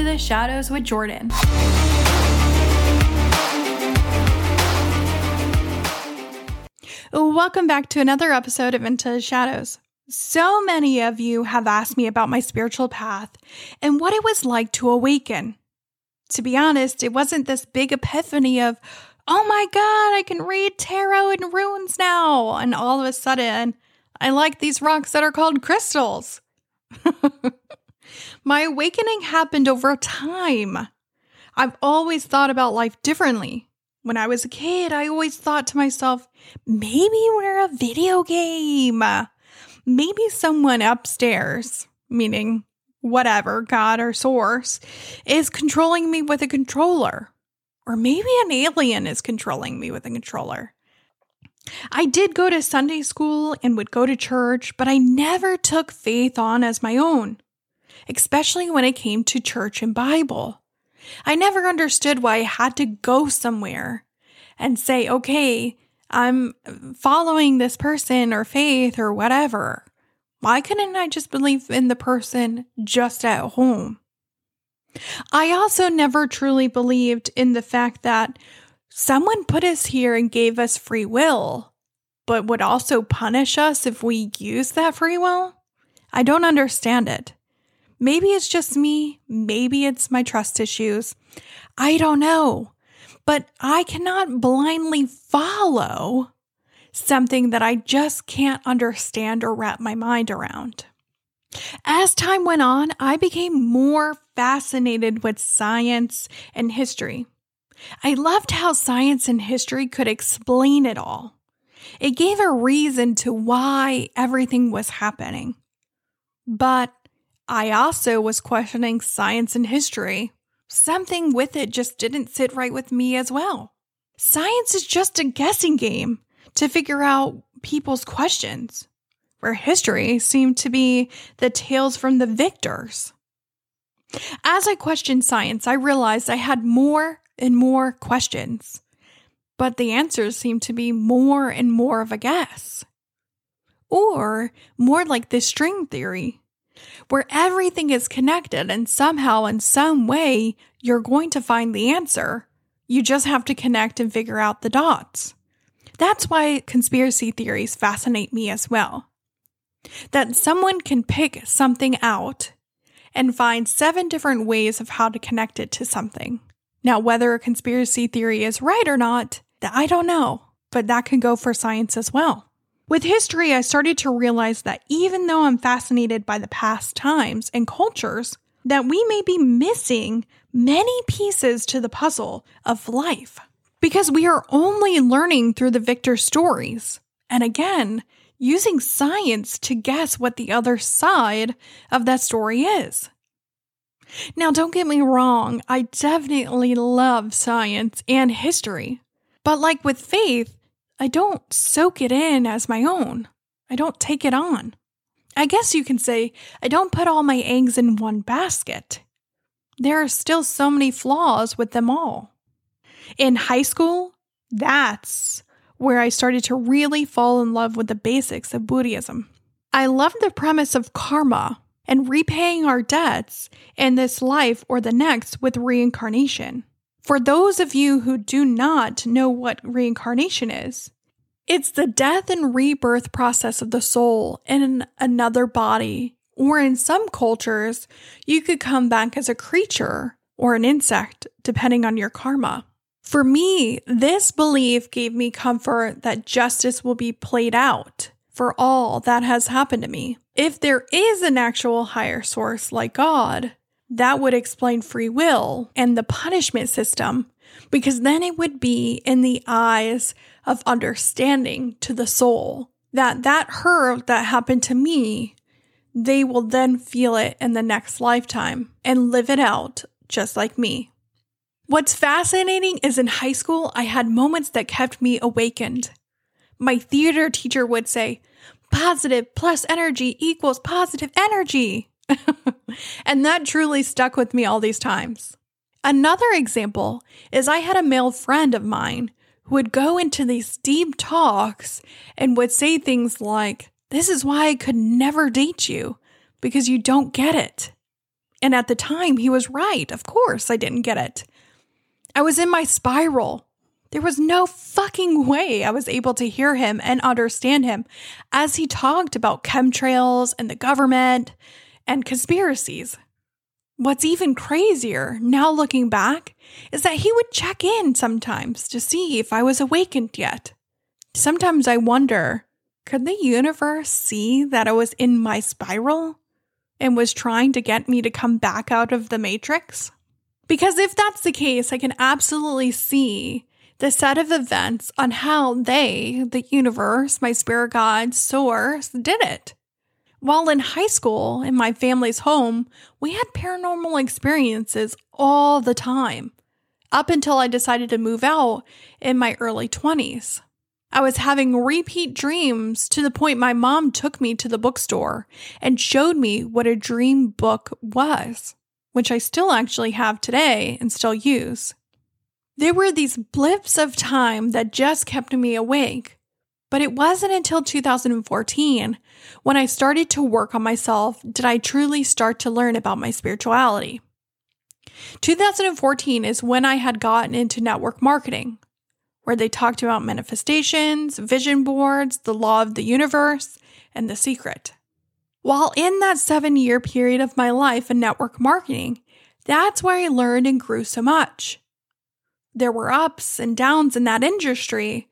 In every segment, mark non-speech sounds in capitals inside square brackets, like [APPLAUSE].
Into the Shadows with Jordan. Welcome back to another episode of Into the Shadows. So many of you have asked me about my spiritual path and what it was like to awaken. To be honest, it wasn't this big epiphany of, oh my god, I can read tarot and runes now. And all of a sudden, I like these rocks that are called crystals. [LAUGHS] my awakening happened over time. I've always thought about life differently. When I was a kid, I always thought to myself, maybe we're a video game. Maybe someone upstairs, meaning whatever, God or source, is controlling me with a controller. Or maybe an alien is controlling me with a controller. I did go to Sunday school and would go to church, but I never took faith on as my own, especially when it came to church and Bible. I never understood why I had to go somewhere and say, okay, I'm following this person or faith or whatever. Why couldn't I just believe in the person just at home? I also never truly believed in the fact that someone put us here and gave us free will, but would also punish us if we use that free will. I don't understand it. Maybe it's just me. Maybe it's my trust issues. I don't know. But I cannot blindly follow something that I just can't understand or wrap my mind around. As time went on, I became more fascinated with science and history. I loved how science and history could explain it all. It gave a reason to why everything was happening. But I also was questioning science and history. Something with it just didn't sit right with me as well. Science is just a guessing game to figure out people's questions, where history seemed to be the tales from the victors. As I questioned science, I realized I had more and more questions, but the answers seemed to be more and more of a guess. Or more like the string theory, where everything is connected and somehow, in some way, you're going to find the answer. You just have to connect and figure out the dots. That's why conspiracy theories fascinate me as well. That someone can pick something out and find seven different ways of how to connect it to something. Now, whether a conspiracy theory is right or not, I don't know, but that can go for science as well. With history, I started to realize that even though I'm fascinated by the past times and cultures, that we may be missing many pieces to the puzzle of life because we are only learning through the victor stories. And again, using science to guess what the other side of that story is. Now, don't get me wrong, I definitely love science and history. But like with faith, I don't soak it in as my own. I don't take it on. I guess you can say I don't put all my eggs in one basket. There are still so many flaws with them all. In high school, that's where I started to really fall in love with the basics of Buddhism. I loved the premise of karma and repaying our debts in this life or the next with reincarnation. For those of you who do not know what reincarnation is, it's the death and rebirth process of the soul in another body. Or in some cultures, you could come back as a creature or an insect, depending on your karma. For me, this belief gave me comfort that justice will be played out for all that has happened to me. If there is an actual higher source like God, that would explain free will and the punishment system, because then it would be in the eyes of understanding to the soul that that hurt that happened to me, they will then feel it in the next lifetime and live it out just like me. What's fascinating is in high school, I had moments that kept me awakened. My theater teacher would say, positive plus energy equals positive energy. [LAUGHS] and that truly stuck with me all these times. Another example is I had a male friend of mine who would go into these deep talks and would say things like, This is why I could never date you, because you don't get it. And at the time, he was right. Of course, I didn't get it. I was in my spiral. There was no fucking way I was able to hear him and understand him as he talked about chemtrails and the government and conspiracies. What's even crazier, now looking back, is that he would check in sometimes to see if I was awakened yet. Sometimes I wonder could the universe see that I was in my spiral and was trying to get me to come back out of the matrix? Because if that's the case, I can absolutely see the set of events on how they, the universe, my spirit guide, source, did it. While in high school, in my family's home, we had paranormal experiences all the time, up until I decided to move out in my early 20s. I was having repeat dreams to the point my mom took me to the bookstore and showed me what a dream book was which I still actually have today and still use. There were these blips of time that just kept me awake, but it wasn't until 2014 when I started to work on myself did I truly start to learn about my spirituality. 2014 is when I had gotten into network marketing, where they talked about manifestations, vision boards, the law of the universe, and the secret. While in that seven year period of my life in network marketing, that's where I learned and grew so much. There were ups and downs in that industry,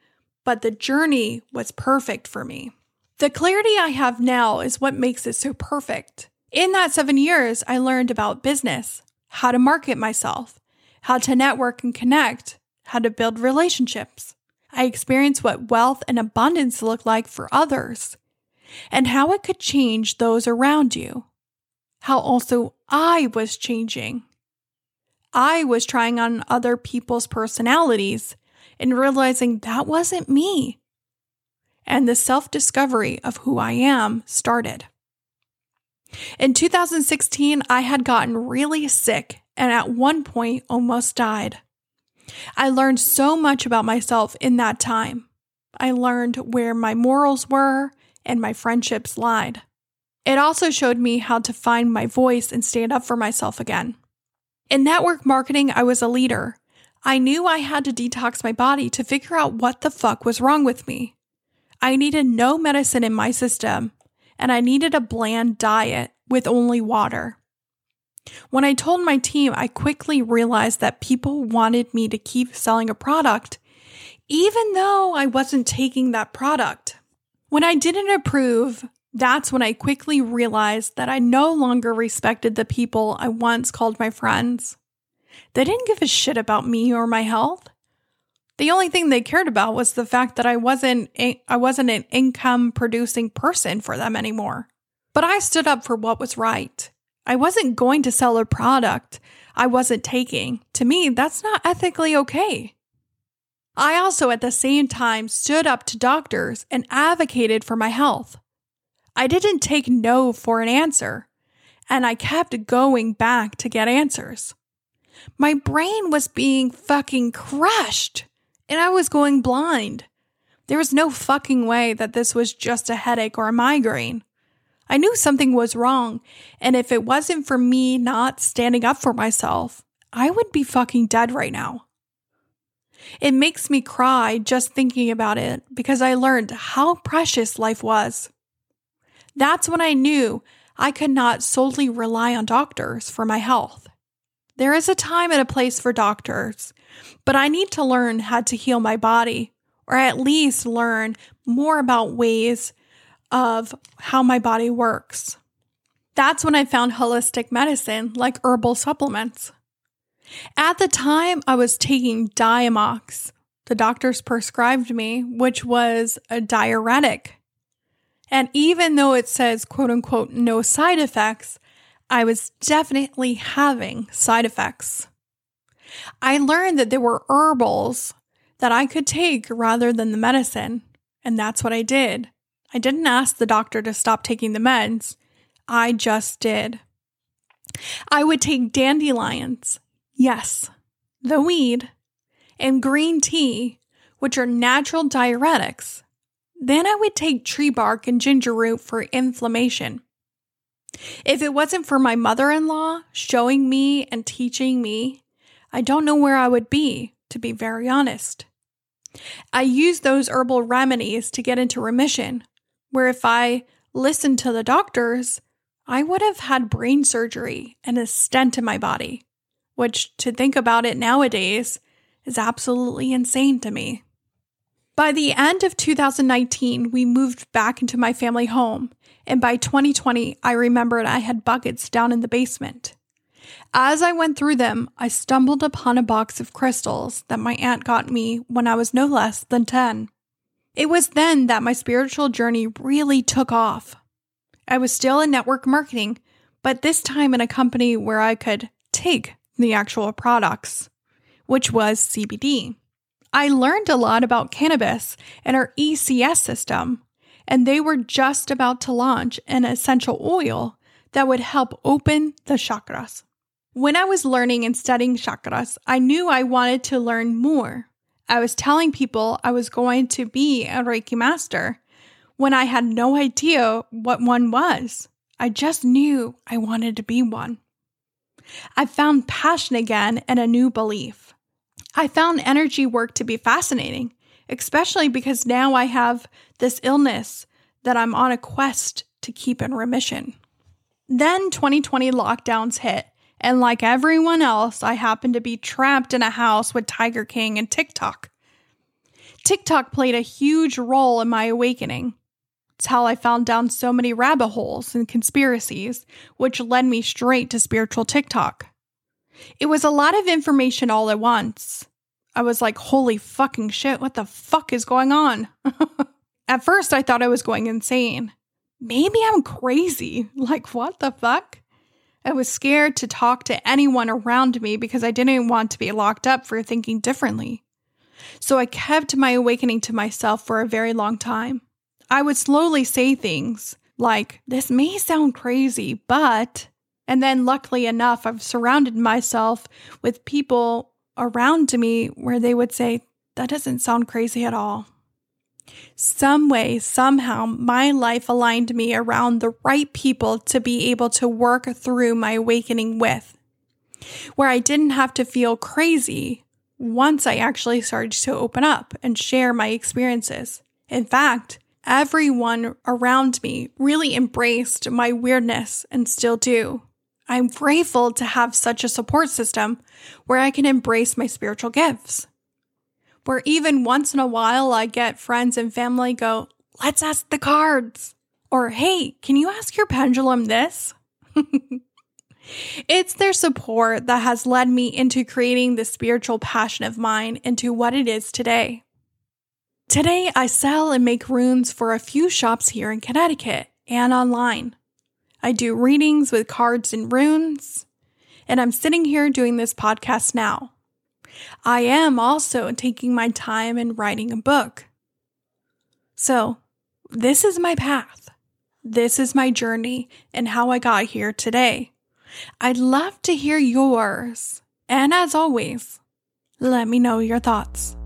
but the journey was perfect for me. The clarity I have now is what makes it so perfect. In that seven years, I learned about business, how to market myself, how to network and connect, how to build relationships. I experienced what wealth and abundance look like for others and how it could change those around you. How also I was changing. I was trying on other people's personalities and realizing that wasn't me. And the self discovery of who I am started. In 2016, I had gotten really sick and at one point almost died. I learned so much about myself in that time. I learned where my morals were and my friendships lied. It also showed me how to find my voice and stand up for myself again. In network marketing, I was a leader. I knew I had to detox my body to figure out what the fuck was wrong with me. I needed no medicine in my system, and I needed a bland diet with only water. When I told my team, I quickly realized that people wanted me to keep selling a product, even though I wasn't taking that product. When I didn't approve, that's when I quickly realized that I no longer respected the people I once called my friends. They didn't give a shit about me or my health. The only thing they cared about was the fact that I wasn't I wasn't an income producing person for them anymore. But I stood up for what was right. I wasn't going to sell a product I wasn't taking. To me, that's not ethically okay. I also at the same time stood up to doctors and advocated for my health. I didn't take no for an answer, and I kept going back to get answers. My brain was being fucking crushed, and I was going blind. There was no fucking way that this was just a headache or a migraine. I knew something was wrong, and if it wasn't for me not standing up for myself, I would be fucking dead right now. It makes me cry just thinking about it because I learned how precious life was. That's when I knew I could not solely rely on doctors for my health. There is a time and a place for doctors, but I need to learn how to heal my body, or at least learn more about ways of how my body works. That's when I found holistic medicine like herbal supplements. At the time, I was taking Diamox, the doctors prescribed me, which was a diuretic. And even though it says, quote unquote, no side effects, I was definitely having side effects. I learned that there were herbals that I could take rather than the medicine, and that's what I did. I didn't ask the doctor to stop taking the meds, I just did. I would take dandelions, Yes, the weed and green tea, which are natural diuretics. Then I would take tree bark and ginger root for inflammation. If it wasn't for my mother in law showing me and teaching me, I don't know where I would be, to be very honest. I used those herbal remedies to get into remission, where if I listened to the doctors, I would have had brain surgery and a stent in my body, which, to think about it nowadays, is absolutely insane to me. By the end of 2019, we moved back into my family home, and by 2020, I remembered I had buckets down in the basement. As I went through them, I stumbled upon a box of crystals that my aunt got me when I was no less than 10. It was then that my spiritual journey really took off. I was still in network marketing, but this time in a company where I could take the actual products, which was CBD. I learned a lot about cannabis and our ECS system, and they were just about to launch an essential oil that would help open the chakras. When I was learning and studying chakras, I knew I wanted to learn more. I was telling people I was going to be a Reiki master when I had no idea what one was. I just knew I wanted to be one. I found passion again and a new belief. I found energy work to be fascinating, especially because now I have this illness that I'm on a quest to keep in remission. Then 2020 lockdowns hit, and like everyone else, I happened to be trapped in a house with Tiger King and TikTok. TikTok played a huge role in my awakening. It's how I found down so many rabbit holes and conspiracies, which led me straight to spiritual TikTok. It was a lot of information all at once. I was like, holy fucking shit, what the fuck is going on? [LAUGHS] at first, I thought I was going insane. Maybe I'm crazy. [LAUGHS] Like, what the fuck? I was scared to talk to anyone around me because I didn't want to be locked up for thinking differently. So I kept my awakening to myself for a very long time. I would slowly say things like, This may sound crazy, but. And then, luckily enough, I've surrounded myself with people around me where they would say, That doesn't sound crazy at all. Some way, somehow, my life aligned me around the right people to be able to work through my awakening with, where I didn't have to feel crazy once I actually started to open up and share my experiences. In fact, everyone around me really embraced my weirdness and still do. I'm grateful to have such a support system where I can embrace my spiritual gifts where even once in a while I get friends and family go, let's ask the cards. Or, hey, can you ask your pendulum this? [LAUGHS] it's their support that has led me into creating the spiritual passion of mine into what it is today. Today, I sell and make runes for a few shops here in Connecticut and online. I do readings with cards and runes, and I'm sitting here doing this podcast now. I am also taking my time and writing a book. So, this is my path. This is my journey and how I got here today. I'd love to hear yours. And as always, let me know your thoughts.